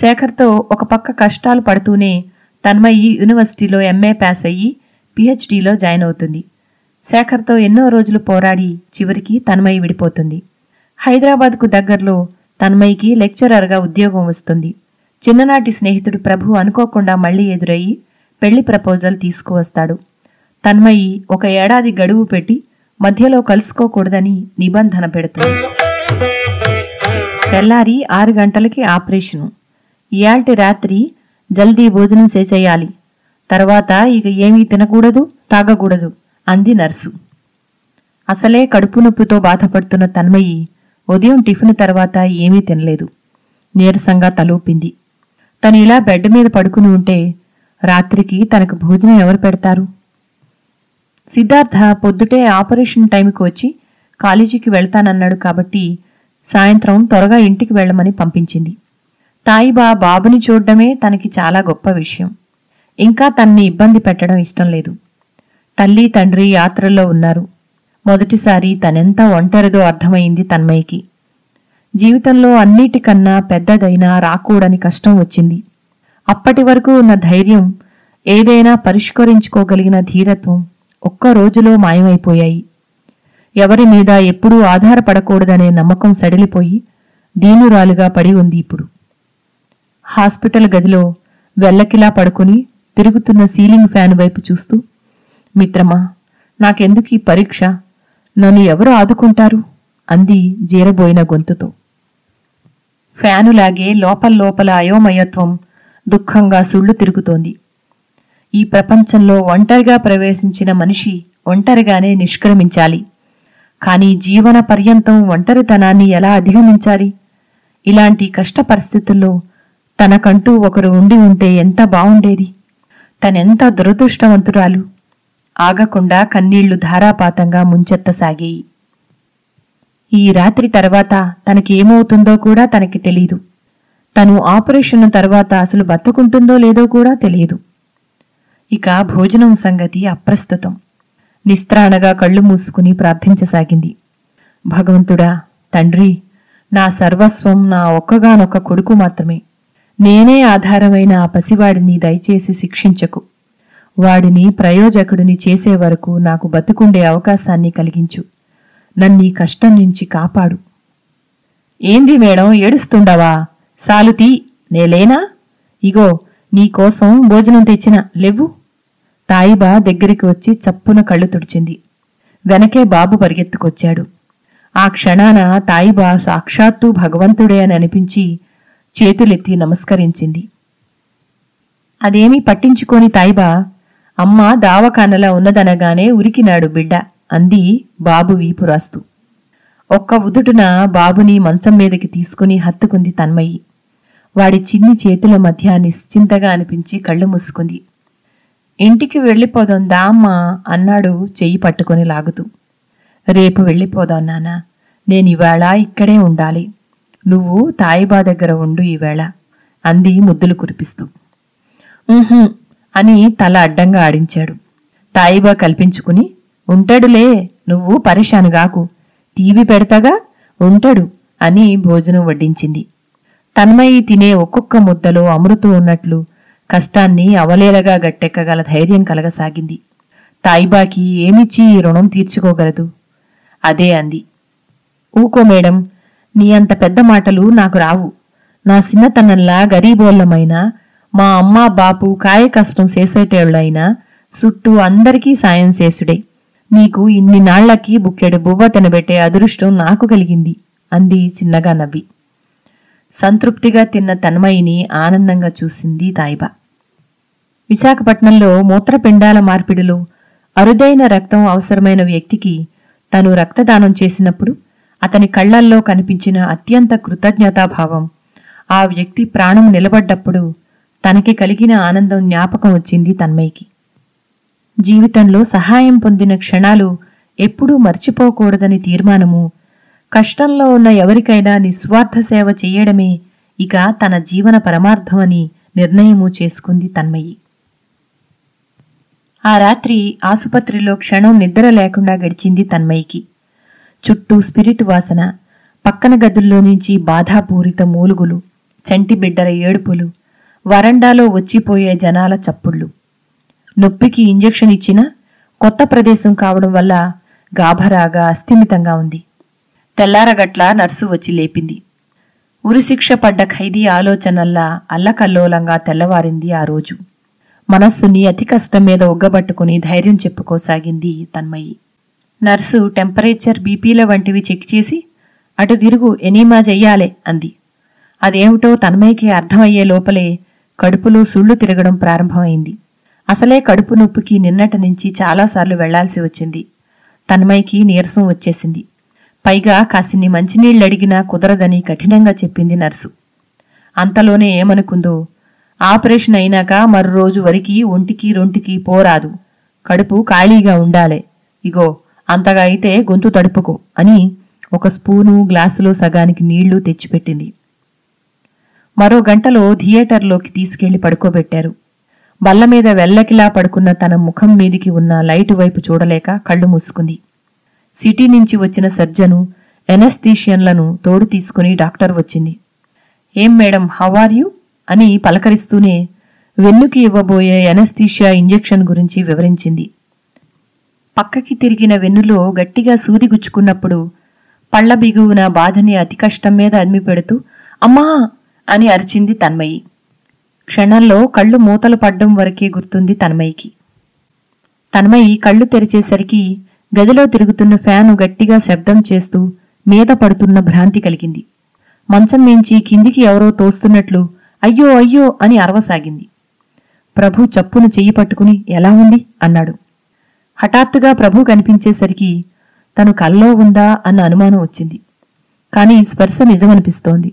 శేఖర్తో ఒక పక్క కష్టాలు పడుతూనే తన్మయి యూనివర్సిటీలో ఎంఏ పాస్ అయ్యి పిహెచ్డిలో జాయిన్ అవుతుంది. శేఖర్తో ఎన్నో రోజులు పోరాడి చివరికి తన్మయి విడిపోతుంది. హైదరాబాద్కు దగ్గరలో తన్మయికి లెక్చరర్గా ఉద్యోగం వస్తుంది. చిన్ననాటి స్నేహితుడు ప్రభు అనుకోకుండా మళ్ళీ ఎదురయ్యి పెళ్ళి ప్రపోజల్ తీసుకువస్తాడు. తన్మయి ఒక ఏడాది గడువు పెట్టి మధ్యలో కలుసుకోకూడదని నిబంధన పెడుతుంది. తెల్లారి ఆరు గంటలకి ఆపరేషను. ఇయాల్టి రాత్రి జల్దీ భోజనం చేసేయాలి. తర్వాత ఇక ఏమీ తినకూడదు తాగకూడదు అంది నర్సు. అసలే కడుపు నొప్పితో బాధపడుతున్న తన్మయి ఉదయం టిఫిన్ తర్వాత ఏమీ తినలేదు. నీరసంగా తలూపింది తను ఇలా బెడ్ మీద పడుకుని ఉంటే రాత్రికి తనకు భోజనం ఎవరు పెడతారు? సిద్ధార్థ పొద్దుటే ఆపరేషన్ టైంకి వచ్చి కాలేజీకి వెళ్తానన్నాడు కాబట్టి సాయంత్రం త్వరగా ఇంటికి వెళ్ళమని పంపించింది. తాయిబా బాబుని చూడడమే తనకి చాలా గొప్ప విషయం. ఇంకా తన్ని ఇబ్బంది పెట్టడం ఇష్టం లేదు. తల్లి తండ్రి యాత్రల్లో ఉన్నారు. మొదటిసారి తనెంత ఒంటరిదో అర్థమైంది తన్మయ్యకి. జీవితంలో అన్నిటికన్నా పెద్దదైనా రాకూడని కష్టం వచ్చింది. అప్పటి వరకు ఉన్న ధైర్యం ఏదైనా పరిష్కరించుకోగలిగిన ధీరత్వం ఒక్క రోజులో మాయమైపోయాయి. ఎవరి మీద ఎప్పుడూ ఆధారపడకూడదనే నమ్మకం సడిలిపోయి దీనురాలుగా పడి ఉంది ఇప్పుడు. హాస్పిటల్ గదిలో వెల్లకిలా పడుకుని తిరుగుతున్న సీలింగ్ ఫ్యాన్ వైపు చూస్తూ మిత్రమా నాకెందుకు ఈ పరీక్ష? నన్ను ఎవరు ఆదుకుంటారు? అంది జీరబోయిన గొంతుతో. ఫ్యానులాగే లోపల్లోపల అయోమయత్వం దుఃఖంగా సుళ్ళు తిరుగుతోంది. ఈ ప్రపంచంలో ఒంటరిగా ప్రవేశించిన మనిషి ఒంటరిగానే నిష్క్రమించాలి. కానీ జీవన పర్యంతం ఒంటరితనాన్ని ఎలా అధిగమించాలి? ఇలాంటి కష్ట పరిస్థితుల్లో తనకంటూ ఒకరు ఉండి ఉంటే ఎంత బావుండేది? తనెంత దురదృష్టవంతురాలు? ఆగకుండా కన్నీళ్ళు ధారాపాతంగా ముంచెత్తసాగాయి. ఈ రాత్రి తర్వాత తనకేమవుతుందో కూడా తనకి తెలీదు. తను ఆపరేషన్ తర్వాత అసలు బతుకుంటుందో లేదో కూడా తెలియదు. ఇక భోజనం సంగతి అప్రస్తుతం. నిస్త్రాణగా కళ్ళు మూసుకుని ప్రార్థించసాగింది. భగవంతుడా తండ్రి నా సర్వస్వం నా ఒక్కగానొక్క కొడుకు మాత్రమే. నేనే ఆధారమైన ఆ పసివాడిని దయచేసి శిక్షించకు. వాడిని ప్రయోజకుడిని చేసే వరకు నాకు బతుకుండే అవకాశాన్ని కలిగించు. నన్నీ కష్టం నుంచి కాపాడు. ఏంది మేడం ఏడుస్తుండవా? సాలుతీ నేలేనా? ఇగో నీకోసం భోజనం తెచ్చిన లెవ్వు తాయిబా దగ్గరికి వచ్చి చప్పున కళ్ళు తుడిచింది. వెనకే బాబు పరిగెత్తుకొచ్చాడు. ఆ క్షణాన తాయిబా సాక్షాత్తు భగవంతుడే అని అనిపించి చేతులెత్తి నమస్కరించింది. అదేమీ పట్టించుకోని తాయిబా అమ్మ దావకానలా ఉన్నదనగానే ఉరికినాడు బిడ్డ అంది బాబు వీపురాస్తూ. ఒక్క ఉదుటున బాబుని మంచం మీదకి తీసుకుని హత్తుకుంది తన్మయి. వాడి చిన్ని చేతుల మధ్య నిశ్చింతగా అనిపించి కళ్ళు మూసుకుంది. ఇంటికి వెళ్ళిపోదాం దామ్మా అన్నాడు చెయ్యి పట్టుకొని లాగుతూ. రేపు వెళ్ళిపోదాం నానా నేనివాళ ఇక్కడే ఉండాలి. నువ్వు తాయిబా దగ్గర ఉండు ఈవేళ అంది ముద్దులు కురిపిస్తూ. "ఉహుం" అని తల అడ్డంగా ఆడించాడు. తాయిబా కల్పించుకుని ఉంటాడులే నువ్వు పరిశానుగాకు టీవీ పెడతాగా? ఉంటాడు అని భోజనం వడ్డించింది. తన్మయి తినే ఒక్కొక్క ముద్దలో అమృతం ఉన్నట్లు కష్టాన్ని అవలేలగా గట్టెక్కగల ధైర్యం కలగసాగింది. తాయిబాకి ఏమిచ్చి రుణం తీర్చుకోగలదు? అదే అంది. ఊకో మేడం నీ అంత పెద్ద మాటలు నాకు రావు. నా చిన్నతనంలా గరీబోళ్ళమైన మా అమ్మ బాపు కాయ కష్టం చేసేటోళ్ళైనా చుట్టూ అందరికీ సాయం చేసుడే. నీకు ఇన్ని నాళ్ళకి బుక్కెడు బువ్వ తినబెట్టే అదృష్టం నాకు కలిగింది అంది చిన్నగా నవ్వి. సంతృప్తిగా తిన్న తన్మయిని ఆనందంగా చూసింది తాయిబా విశాఖపట్నంలో మూత్రపిండాల మార్పిడిలో అరుదైన రక్తం అవసరమైన వ్యక్తికి తను రక్తదానం చేసినప్పుడు అతని కళ్ళల్లో కనిపించిన అత్యంత కృతజ్ఞతాభావం. ఆ వ్యక్తి ప్రాణం నిలబడ్డప్పుడు తనకి కలిగిన ఆనందం జ్ఞాపకం వచ్చింది తన్మయ్యకి. జీవితంలో సహాయం పొందిన క్షణాలు ఎప్పుడూ మర్చిపోకూడదని తీర్మానము కష్టంలో ఉన్న ఎవరికైనా నిస్వార్థ సేవ చేయడమే ఇక తన జీవన పరమార్థమని నిర్ణయము చేసుకుంది తన్మయి ఆ రాత్రి ఆసుపత్రిలో క్షణం నిద్ర లేకుండా గడిచింది తన్మయికి చుట్టూ స్పిరిట్ వాసన పక్కన గదుల్లో నుంచి బాధాపూరిత మూలుగులు చంటి బిడ్డల ఏడుపులు వరండాలో వచ్చిపోయే జనాల చప్పుళ్ళు. నొప్పికి ఇంజెక్షన్ ఇచ్చినా కొత్త ప్రదేశం కావడం వల్ల గాభరాగా అస్థిమితంగా ఉంది. తెల్లారగట్ల నర్సు వచ్చి లేపింది. ఉరిశిక్ష పడ్డ ఖైదీ ఆలోచనల్లా అల్లకల్లోలంగా తెల్లవారింది ఆ రోజు. మనస్సుని అతి కష్టం మీద ఒగ్గబట్టుకుని ధైర్యం చెప్పుకోసాగింది తన్మయి. నర్సు టెంపరేచర్ బీపీల వంటివి చెక్ చేసి అటు తిరుగు ఎనీమా చెయ్యాలే అంది. అదేమిటో తన్మయ్యకి అర్థమయ్యే లోపలే కడుపులో సుళ్ళు తిరగడం ప్రారంభమైంది. అసలే కడుపు నొప్పికి నిన్నటి నుంచి చాలాసార్లు వెళ్ళాల్సి వచ్చింది. తన్మయ్యకి నీరసం వచ్చేసింది. పైగా కాసిన్ని మంచినీళ్ళడిగినా కుదరదని కఠినంగా చెప్పింది నర్సు. అంతలోనే ఏమనుకుందో ఆపరేషన్ అయినాక మరో రోజు వరికి ఒంటికి రొంటికి పోరాదు. కడుపు ఖాళీగా ఉండాలే. ఇగో అంతగా అయితే గొంతు తడుపుకో అని ఒక స్పూను గ్లాసులో సగానికి నీళ్ళు తెచ్చిపెట్టింది. మరో గంటలో థియేటర్లోకి తీసుకెళ్ళి పడుకోబెట్టారు. బల్ల మీద వెల్లకిలా పడుకున్న తన ముఖం మీదికి ఉన్న లైటు వైపు చూడలేక కళ్ళు మూసుకుంది. సిటీ నుంచి వచ్చిన సర్జను ఎనస్థీషియన్లను తోడు తీసుకుని డాక్టర్ వచ్చింది. ఏం మేడం హౌ ఆర్ యూ? అని పలకరిస్తూనే వెన్నుకి ఇవ్వబోయే ఎనస్థీషియా ఇంజెక్షన్ గురించి వివరించింది. పక్కకి తిరిగిన వెన్నులో గట్టిగా సూది గుచ్చుకున్నప్పుడు పళ్ళ బిగువున బాధని అతి కష్టం మీద అదిమి పెడుతూ అమ్మా! అని అరిచింది తన్మయి. క్షణంలో కళ్ళు మూతలు పడ్డం వరకే గుర్తుంది తన్మయికి. తన్మయి కళ్ళు తెరిచేసరికి గదిలో తిరుగుతున్న ఫ్యాను గట్టిగా శబ్దం చేస్తూ మీద పడుతున్న భ్రాంతి కలిగింది. మంచం మించి కిందికి ఎవరో తోస్తున్నట్లు అయ్యో అయ్యో! అని అరవసాగింది. ప్రభు చప్పును చెయ్యి పట్టుకుని ఎలా ఉంది? అన్నాడు. హఠాత్తుగా ప్రభు కనిపించేసరికి తను కల్లో ఉందా అన్న అనుమానం వచ్చింది. కానీ స్పర్శ నిజమనిపిస్తోంది.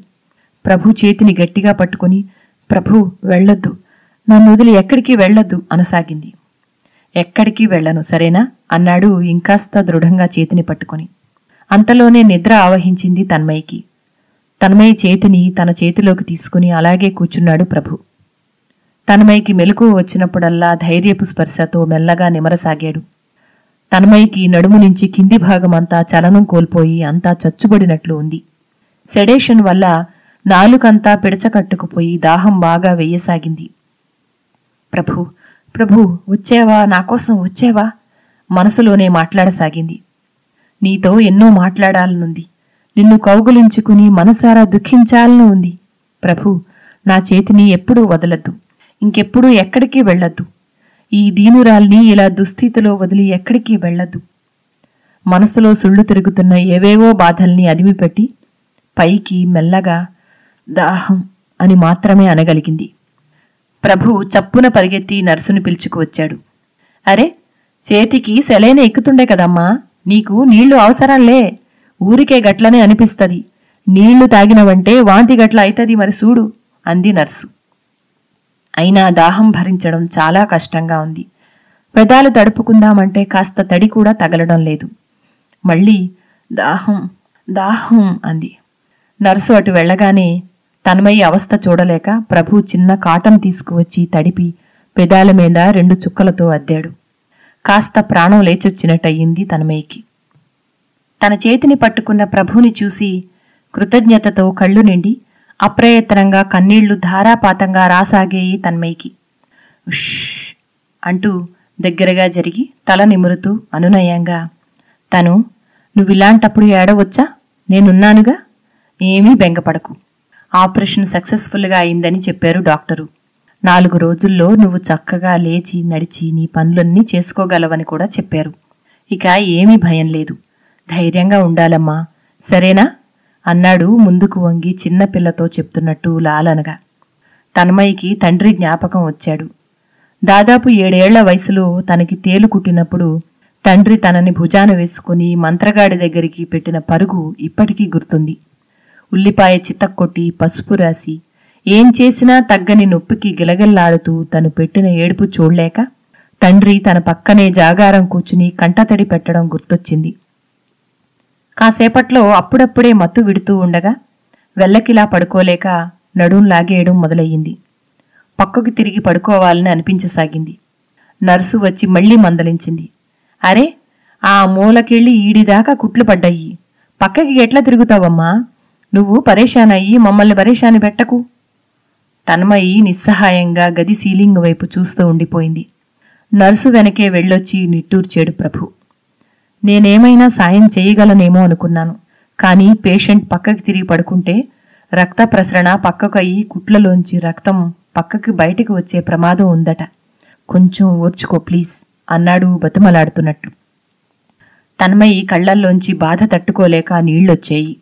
ప్రభు చేతిని గట్టిగా పట్టుకుని ప్రభు వెళ్ళొద్దు. నన్ను వదిలి ఎక్కడికి వెళ్ళొద్దు అనసాగింది. ఎక్కడికి వెళ్ళను సరేనా? అన్నాడు ఇంకాస్త దృఢంగా చేతిని పట్టుకుని. అంతలోనే నిద్ర ఆవహించింది తన్మయ్యకి. తన్మయ్య చేతిని తన చేతిలోకి తీసుకుని అలాగే కూర్చున్నాడు ప్రభు. తన్మయ్యకి మెలకు వచ్చినప్పుడల్లా ధైర్యపు స్పర్శతో మెల్లగా నిమరసాగాడు. తనమైకి నడుము నుంచి కింది భాగమంతా చలనం కోల్పోయి అంతా చచ్చుబడినట్లు ఉంది. సెడేషన్ వల్ల నాలుకంతా పిడచకట్టుకుపోయి దాహం బాగా వెయ్యసాగింది. ప్రభు ప్రభు వచ్చేవా? నాకోసం వచ్చేవా? మనసులోనే మాట్లాడసాగింది. నీతో ఎన్నో మాట్లాడాలనుంది. నిన్ను కౌగులించుకుని మనసారా దుఃఖించాలని ఉంది ప్రభు నా చేతిని ఎప్పుడూ వదలద్దు. ఇంకెప్పుడూ ఎక్కడికి వెళ్ళద్దు. ఈ దీనురాల్ని ఇలా దుస్థితిలో వదిలి ఎక్కడికి వెళ్ళదు. మనసులో సుళ్ళు తిరుగుతున్న ఏవేవో బాధల్ని అదిమిపెట్టి పైకి మెల్లగా దాహం అని మాత్రమే అనగలిగింది. ప్రభు చప్పున పరిగెత్తి నర్సును పిలుచుకు వచ్చాడు. అరే చేతికి సెలైన ఎక్కుతుండే కదమ్మా. నీకు నీళ్ళు అవసరంలే. ఊరికే గట్లనే అనిపిస్తది. నీళ్ళు తాగినవంటే వాంతి గట్ల అవుతుంది మరి చూడు అంది నర్సు. అయినా దాహం భరించడం చాలా కష్టంగా ఉంది. పెదాలు తడుపుకుందామంటే కాస్త తడి కూడా తగలడం లేదు. మళ్ళీ దాహం దాహం అంది. నర్సు అటు వెళ్ళగానే తన్మయ్య అవస్థ చూడలేక ప్రభు చిన్న కాటం తీసుకువచ్చి తడిపి పెదాల మీద రెండు చుక్కలతో అద్దాడు. కాస్త ప్రాణం లేచొచ్చినట్టయింది తన్మయ్యకి. తన చేతిని పట్టుకున్న ప్రభుని చూసి కృతజ్ఞతతో కళ్ళు నిండి అప్రయత్నంగా కన్నీళ్ళు ధారాపాతంగా రాసాగేయి తన్మయ్యకి. ఉష్! అంటూ దగ్గరగా జరిగి తల నిమురుతూ అనునయంగా తను నువ్విలాంటప్పుడు ఏడవచ్చా? నేనున్నానుగా? ఏమీ బెంగపడకు. ఆపరేషన్ సక్సెస్ఫుల్గా అయిందని చెప్పారు డాక్టరు. నాలుగు రోజుల్లో నువ్వు చక్కగా లేచి నడిచి నీ పనులన్నీ చేసుకోగలవని కూడా చెప్పారు. ఇక ఏమీ భయం లేదు. ధైర్యంగా ఉండాలమ్మా. సరేనా? అన్నాడు ముందుకు వంగి చిన్నపిల్లతో చెప్తున్నట్టు లాలనగా తన్మయికి తండ్రి జ్ఞాపకం వచ్చాడు. దాదాపు ఏడేళ్ళ వయసులో తనకి తేలు కుట్టినప్పుడు తండ్రి తనని భుజాన వేసుకుని మంత్రగాడి దగ్గరికి పెట్టిన పరుగు ఇప్పటికీ గుర్తుంది. ఉల్లిపాయ చితక్కొట్టి పసుపు రాసి ఏం చేసినా తగ్గని నొప్పికి గిలగిల్లాడుతూ తను పెట్టిన ఏడుపు చూడలేక? తండ్రి తన పక్కనే జాగారం కూర్చుని కంటతడి పెట్టడం గుర్తొచ్చింది. కాసేపట్లో అప్పుడప్పుడే మత్తు విడుతూ ఉండగా వెల్లకిలా పడుకోలేక నడుం లాగేయడం మొదలయ్యింది. పక్కకు తిరిగి పడుకోవాలని అనిపించసాగింది. నర్సు వచ్చి మళ్ళీ మందలించింది. అరే ఆ మూలకెళ్ళి ఈడిదాకా కుట్లు పడ్డాయి. పక్కకి ఎట్లా తిరుగుతావమ్మా? నువ్వు పరేషానయ్యి మమ్మల్ని పరేషాని పెట్టకు. తన్మయి నిస్సహాయంగా గది సీలింగ్ వైపు చూస్తూ ఉండిపోయింది. నర్సు వెనకే వెళ్ళొచ్చి నిట్టూర్చాడు ప్రభు. నేనేమైనా సాయం చేయగలనేమో అనుకున్నాను. కానీ పేషెంట్ పక్కకి తిరిగి పడుకుంటే రక్త ప్రసరణ పక్కకు అయ్యి కుట్లలోంచి రక్తం పక్కకి బయటకు వచ్చే ప్రమాదం ఉందట. కొంచెం ఓర్చుకో ప్లీజ్ అన్నాడు బతుమలాడుతున్నట్టు. తన్మయి కళ్ళల్లోంచి బాధ తట్టుకోలేక నీళ్ళొచ్చాయి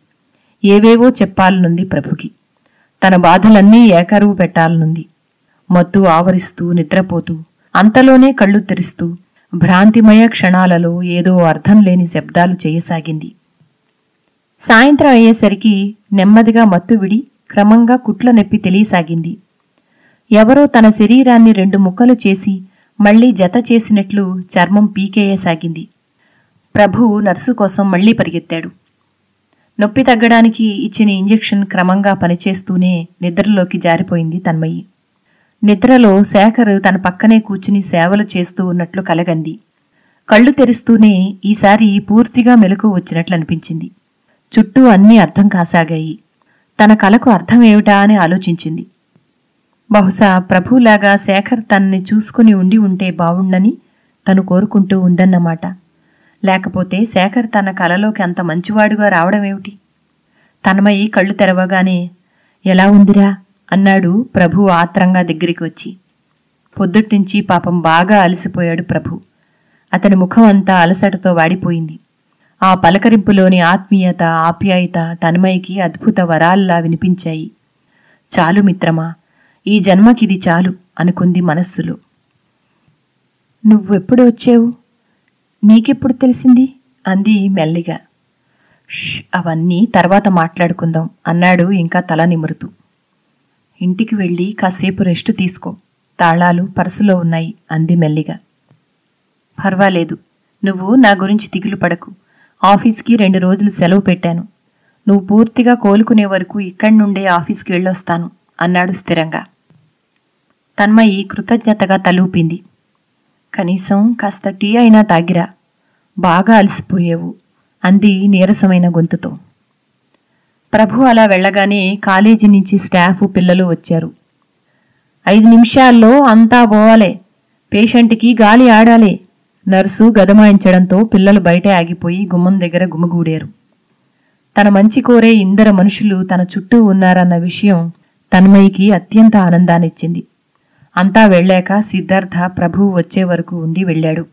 ఏవేవో చెప్పాలనుంది ప్రభుకి. తన బాధలన్నీ ఏకరువు పెట్టాలనుంది. మత్తు ఆవరిస్తూ నిద్రపోతూ అంతలోనే కళ్ళు తెరుస్తూ భ్రాంతిమయ క్షణాలలో ఏదో అర్థం లేని శబ్దాలు చేయసాగింది. సాయంత్రం అయ్యేసరికి నెమ్మదిగా మత్తు విడి క్రమంగా కుట్ల నొప్పి తెలియసాగింది. ఎవరో తన శరీరాన్ని రెండు ముక్కలు చేసి మళ్ళీ జత చేసినట్లు చర్మం పీకేయసాగింది. ప్రభు నర్సు కోసం మళ్ళీ పరిగెత్తాడు. నొప్పి తగ్గడానికి ఇచ్చిన ఇంజెక్షన్ క్రమంగా పనిచేస్తూనే నిద్రలోకి జారిపోయింది తన్మయి. నిద్రలో శేఖర్ తన పక్కనే కూర్చుని సేవలు చేస్తూ ఉన్నట్లు కలగంది. కళ్ళు తెరుస్తూనే ఈసారి పూర్తిగా మెలకు వచ్చినట్లు అనిపించింది. చుట్టూ అన్నీ అర్థం కాసాగాయి. తన కలకు అర్థమేమిటా అని ఆలోచించింది. బహుశా ప్రభులాగా శేఖర్ తనని చూసుకుని ఉండి ఉంటే బావుండని తను కోరుకుంటూ ఉందన్నమాట. లేకపోతే శేఖర్ తన కలలోకి అంత మంచివాడుగా రావడమేమిటి? తనమయి కళ్ళు తెరవగానే ఎలా ఉందిరా? అన్నాడు ప్రభు ఆత్రంగా దగ్గరికి వచ్చి పొద్దుట్నుంచి పాపం బాగా అలసిపోయాడు ప్రభు. అతని ముఖం అంతా అలసటతో వాడిపోయింది. ఆ పలకరింపులోని ఆత్మీయత ఆప్యాయత తన్మయికి అద్భుత వరాల్లా వినిపించాయి. చాలు మిత్రమా ఈ జన్మకిది చాలు అనుకుంది మనస్సులో. నువ్వెప్పుడు వచ్చావు? నీకెప్పుడు తెలిసింది? అంది మెల్లిగా. ష్ అవన్నీ తర్వాత మాట్లాడుకుందాం అన్నాడు ఇంకా తల నిమురుతూ. ఇంటికి వెళ్ళి కాసేపు రెస్ట్ తీసుకో. తాళాలు పర్సులో ఉన్నాయి అంది మెల్లిగా. పర్వాలేదు. నువ్వు నా గురించి దిగులు పడకు. ఆఫీస్కి రెండు రోజులు సెలవు పెట్టాను. నువ్వు పూర్తిగా కోలుకునే వరకు ఇక్కడి నుండే ఆఫీస్కి వెళ్ళొస్తాను అన్నాడు స్థిరంగా. తన్మయి కృతజ్ఞతగా తలూపింది. కనీసం కాస్త టీ అయినా తాగిరా. బాగా అలసిపోయేవు అంది నీరసమైన గొంతుతో. ప్రభు అలా వెళ్ళగానే కాలేజీ నుంచి స్టాఫ్ పిల్లలు వచ్చారు. ఐదు నిమిషాల్లో అంతా పోవాలే. పేషెంట్కి గాలి ఆడాలే. నర్సు గదమాయించడంతో పిల్లలు బయటే ఆగిపోయి గుమ్మం దగ్గర గుమిగూడారు. తన మంచి కోరే ఇందర మనుషులు తన చుట్టూ ఉన్నారన్న విషయం తన్మయికి అత్యంత ఆనందాన్నిచ్చింది. అంతా వెళ్ళాక సిద్ధార్థ ప్రభువు వచ్చే వరకు ఉండి వెళ్ళాడు.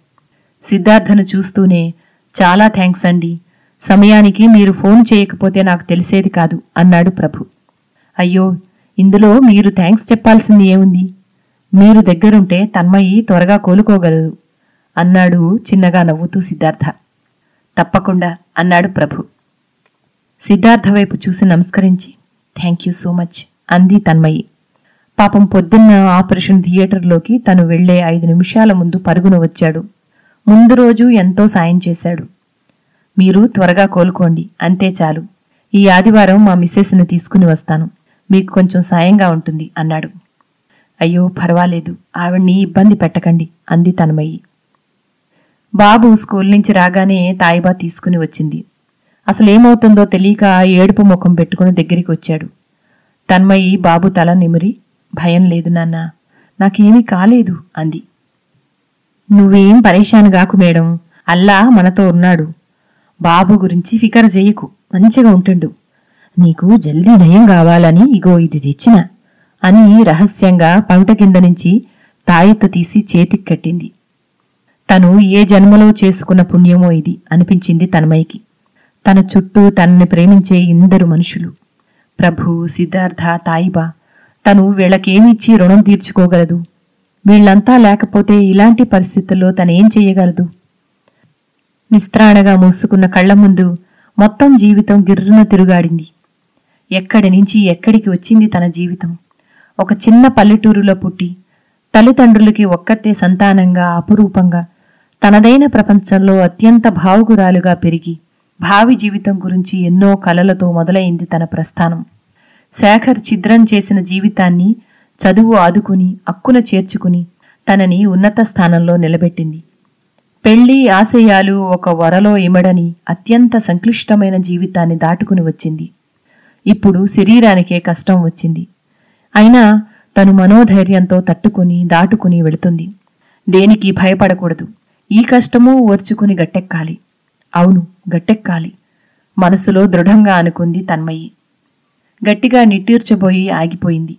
సిద్ధార్థను చూస్తూనే చాలా థ్యాంక్స్ అండి. సమయానికి మీరు ఫోన్ చేయకపోతే నాకు తెలిసేది కాదు అన్నాడు ప్రభు. అయ్యో ఇందులో మీరు థ్యాంక్స్ చెప్పాల్సింది ఏముంది? మీరు దగ్గరుంటే తన్మయి త్వరగా కోలుకోగలదు అన్నాడు చిన్నగా నవ్వుతూ సిద్ధార్థ. తప్పకుండా అన్నాడు ప్రభు. సిద్ధార్థ వైపు చూసి నమస్కరించి థ్యాంక్ యూ సో మచ్ అంది తన్మయి. పాపం పొద్దున్న ఆపరేషన్ థియేటర్లోకి తను వెళ్ళే ఐదు నిమిషాల ముందు పరుగున వచ్చాడు. ముందు రోజు ఎంతో సాయం చేశాడు. మీరు త్వరగా కోలుకోండి. అంతే చాలు. ఈ ఆదివారం మా మిస్సెస్ను తీసుకుని వస్తాను. మీకు కొంచెం సాయంగా ఉంటుంది అన్నాడు. అయ్యో పర్వాలేదు. ఆవిడ్ని ఇబ్బంది పెట్టకండి అంది తనమయ్యి బాబు స్కూల్ నుంచి రాగానే తాయిబా తీసుకుని వచ్చింది. అసలేమవుతుందో తెలియక ఏడుపు ముఖం పెట్టుకుని దగ్గరికి వచ్చాడు. తన్మయి బాబు తల నిమిరి భయం లేదు నాన్న. నాకేమీ కాలేదు అంది. నువ్వేం పరేషాన్ గాకు మేడం. అల్లా మనతో ఉన్నాడు. బాబు గురించి ఫికర్ చెయ్యకు మంచిగా ఉంటుండు. నీకు జల్దీ నయం కావాలని ఇగో ఇది తెచ్చిన అని రహస్యంగా పంట కింద నుంచి తాయెత్తు తీసి చేతికి కట్టింది. తను ఏ జన్మలో చేసుకున్న పుణ్యమో ఇది అనిపించింది తన్మయ్యకి. తన చుట్టూ తనని ప్రేమించే ఇందరు మనుషులు. ప్రభు సిద్ధార్థ తాయిబా తను వీళ్ళకేమిచ్చి రుణం తీర్చుకోగలదు? వీళ్ళంతా లేకపోతే ఇలాంటి పరిస్థితుల్లో తనేం చెయ్యగలదు నిస్త్రాణగా మూసుకున్న కళ్ళ ముందు మొత్తం జీవితం గిర్రున తిరుగాడింది. ఎక్కడి నుంచి ఎక్కడికి వచ్చింది తన జీవితం? ఒక చిన్న పల్లెటూరులో పుట్టి తల్లిదండ్రులకి ఒక్కతే సంతానంగా అపురూపంగా తనదైన ప్రపంచంలో అత్యంత భావుకురాలుగా పెరిగి భావి జీవితం గురించి ఎన్నో కలలతో మొదలైంది తన ప్రస్థానం. శేఖర్ ఛిద్రం చేసిన జీవితాన్ని చదువు ఆదుకుని అక్కున చేర్చుకుని తనని ఉన్నత స్థానంలో నిలబెట్టింది. పెళ్ళి ఆశయాలు ఒక వరలో ఇమడని అత్యంత సంక్లిష్టమైన జీవితాన్ని దాటుకుని వచ్చింది. ఇప్పుడు శరీరానికే కష్టం వచ్చింది. అయినా తను మనోధైర్యంతో తట్టుకుని దాటుకుని వెళుతుంది. దేనికి భయపడకూడదు. ఈ కష్టమూ ఓర్చుకుని గట్టెక్కాలి. అవును గట్టెక్కాలి. మనసులో దృఢంగా అనుకుంది తన్మయి. గట్టిగా నిట్టూర్చబోయి ఆగిపోయింది.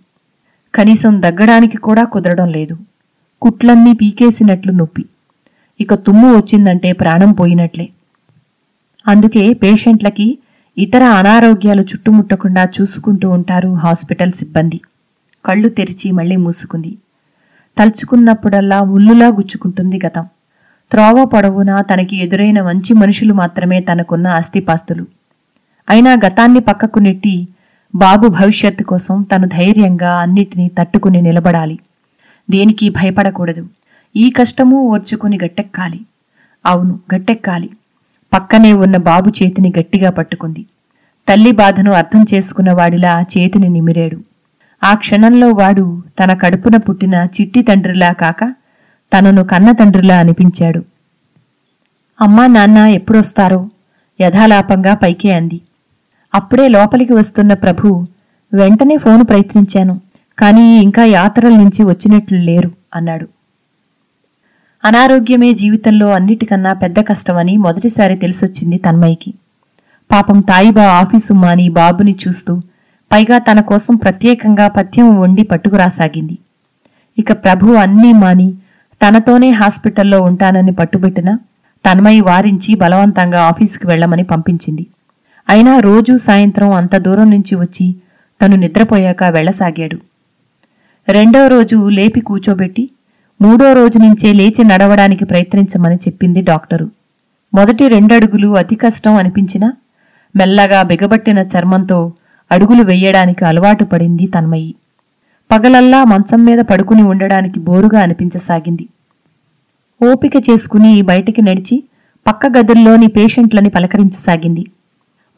కనీసం దగ్గడానికి కూడా కుదరడం లేదు. కుట్లన్నీ పీకేసినట్లు నొప్పి. ఇక తుమ్ము వచ్చిందంటే ప్రాణం పోయినట్లే. అందుకే పేషెంట్లకి ఇతర అనారోగ్యాలు చుట్టుముట్టకుండా చూసుకుంటూ ఉంటారు హాస్పిటల్ సిబ్బంది. కళ్ళు తెరిచి మళ్ళీ మూసుకుంది. తలుచుకున్నప్పుడల్లా ఉల్లులా గుచ్చుకుంటుంది గతం. త్రోవ పొడవునా తనకి ఎదురైన మంచి మనుషులు మాత్రమే తనకున్న అస్థిపాస్తులు అయినా గతాన్ని పక్కకు నెట్టి బాబు భవిష్యత్తు కోసం తను ధైర్యంగా అన్నిటినీ తట్టుకుని నిలబడాలి. దేనికి భయపడకూడదు. ఈ కష్టమూ ఓర్చుకుని గట్టెక్కాలి. అవును గట్టెక్కాలి. పక్కనే ఉన్న బాబు చేతిని గట్టిగా పట్టుకుంది. తల్లి బాధను అర్థం చేసుకున్న వాడిలా చేతిని నిమిరాడు. ఆ క్షణంలో వాడు తన కడుపున పుట్టిన చిట్టి తండ్రిలా కాక తనను కన్న తండ్రిలా అనిపించాడు. అమ్మా నాన్న ఎప్పుడొస్తారో? యథాలాపంగా పైకే అంది. అప్పుడే లోపలికి వస్తున్న ప్రభు వెంటనే ఫోను ప్రయత్నించాను కానీ ఇంకా యాత్రల నుంచి వచ్చినట్లు లేరు అన్నాడు. అనారోగ్యమే జీవితంలో అన్నిటికన్నా పెద్ద కష్టమని మొదటిసారి తెలిసొచ్చింది తన్మయ్యకి. పాపం తాయిబా ఆఫీసు మాని బాబుని చూస్తూ పైగా తన కోసం ప్రత్యేకంగా పథ్యం వండి పట్టుకురాసాగింది. ఇక ప్రభు అన్నీ మాని తనతోనే హాస్పిటల్లో ఉంటానని పట్టుబెట్టిన తన్మయి వారించి బలవంతంగా ఆఫీసుకి వెళ్ళమని పంపించింది. అయినా రోజూ సాయంత్రం అంత దూరం నుంచి వచ్చి తను నిద్రపోయాక వెళ్ళసాగాడు రెండో రోజు లేపి కూచోబెట్టి మూడో రోజు నుంచే లేచి నడవడానికి ప్రయత్నించమని చెప్పింది డాక్టరు. మొదటి రెండడుగులు అతి కష్టం అనిపించినా మెల్లగా బిగబట్టిన చర్మంతో అడుగులు వెయ్యడానికి అలవాటు పడింది తన్మయి. పగలల్లా మంచం మీద పడుకుని ఉండడానికి బోరుగా అనిపించసాగింది. ఓపిక చేసుకుని బయటికి నడిచి పక్క గదుల్లోని పేషెంట్లని పలకరించసాగింది.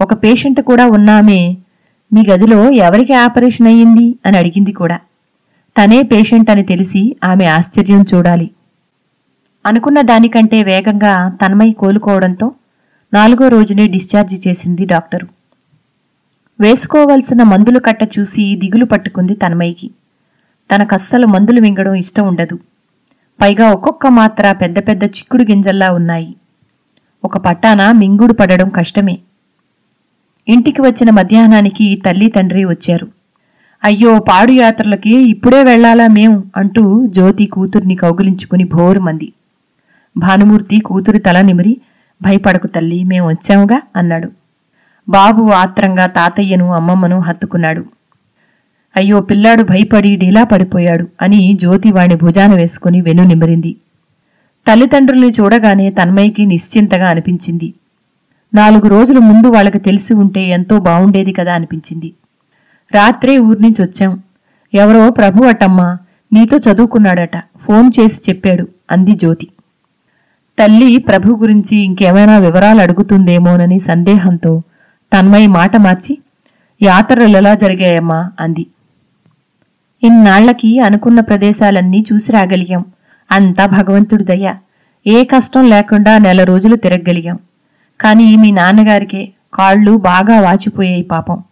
ఒక పేషెంట్ కూడా ఉన్నామే మీ గదిలో ఎవరికి ఆపరేషన్ అయ్యింది? అని అడిగింది కూడా. తనే పేషెంట్ అని తెలిసి ఆమె ఆశ్చర్యం చూడాలి. అనుకున్న దానికంటే వేగంగా తన్మయి కోలుకోవడంతో నాలుగో రోజునే డిశ్చార్జి చేసింది డాక్టరు. వేసుకోవలసిన మందులు కట్ట చూసి దిగులు పట్టుకుంది తన్మయికి. తనకస్సలు మందులు మింగడం ఇష్టం ఉండదు. పైగా ఒక్కొక్క మాత్ర పెద్ద పెద్ద చిక్కుడు గింజల్లా ఉన్నాయి. ఒక పట్టాన మింగుడు పడడం కష్టమే. ఇంటికి వచ్చిన మధ్యాహ్నానికి తల్లి తండ్రి వచ్చారు. అయ్యో పాడు యాత్రలకి ఇప్పుడే వెళ్ళాలా మేం అంటూ జ్యోతి కూతుర్ని కౌగిలించుకుని భోరుమంది. భానుమూర్తి కూతురు తల నిమిరి భయపడకు తల్లి మేం వచ్చాముగా అన్నాడు. బాబు ఆత్రంగా తాతయ్యను అమ్మమ్మను హత్తుకున్నాడు. అయ్యో పిల్లాడు భయపడి డీలా పడిపోయాడు అని జ్యోతి వాణ్ణి భుజాన వేసుకుని వెను నిమిరింది. తల్లిదండ్రుల్ని చూడగానే తన్మయ్యకి నిశ్చింతగా అనిపించింది. నాలుగు రోజుల ముందు వాళ్ళకి తెలిసి ఉంటే ఎంతో బావుండేది కదా అనిపించింది. రాత్రే ఊర్నుంచి వచ్చాం. ఎవరో ప్రభు అటమ్మా నీతో చదువుకున్నాడట ఫోన్ చేసి చెప్పాడు అంది జ్యోతి. తల్లి ప్రభు గురించి ఇంకేమైనా వివరాలు అడుగుతుందేమోనని సందేహంతో తన్మయి మాట మార్చి యాత్రలలా జరిగాయమ్మా అంది. ఇన్నాళ్ళకి అనుకున్న ప్రదేశాలన్నీ చూసి రాగలిగాం. అంతా భగవంతుడి దయ. ఏ కష్టం లేకుండా నెల రోజులు తిరగగలిగాం. కానీ మీ నాన్నగారికే కాళ్ళు బాగా వాచిపోయాయి పాపం.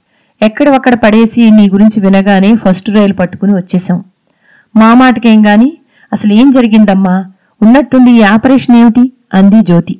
ఎక్కడవక్కడ పడేసి నీ గురించి వినగానే ఫస్ట్ రైలు పట్టుకుని వచ్చేశాం. మా మాటకేం గాని అసలేం జరిగిందమ్మా? ఉన్నట్టుండి ఈ ఆపరేషన్ ఏమిటి? అంది జ్యోతి.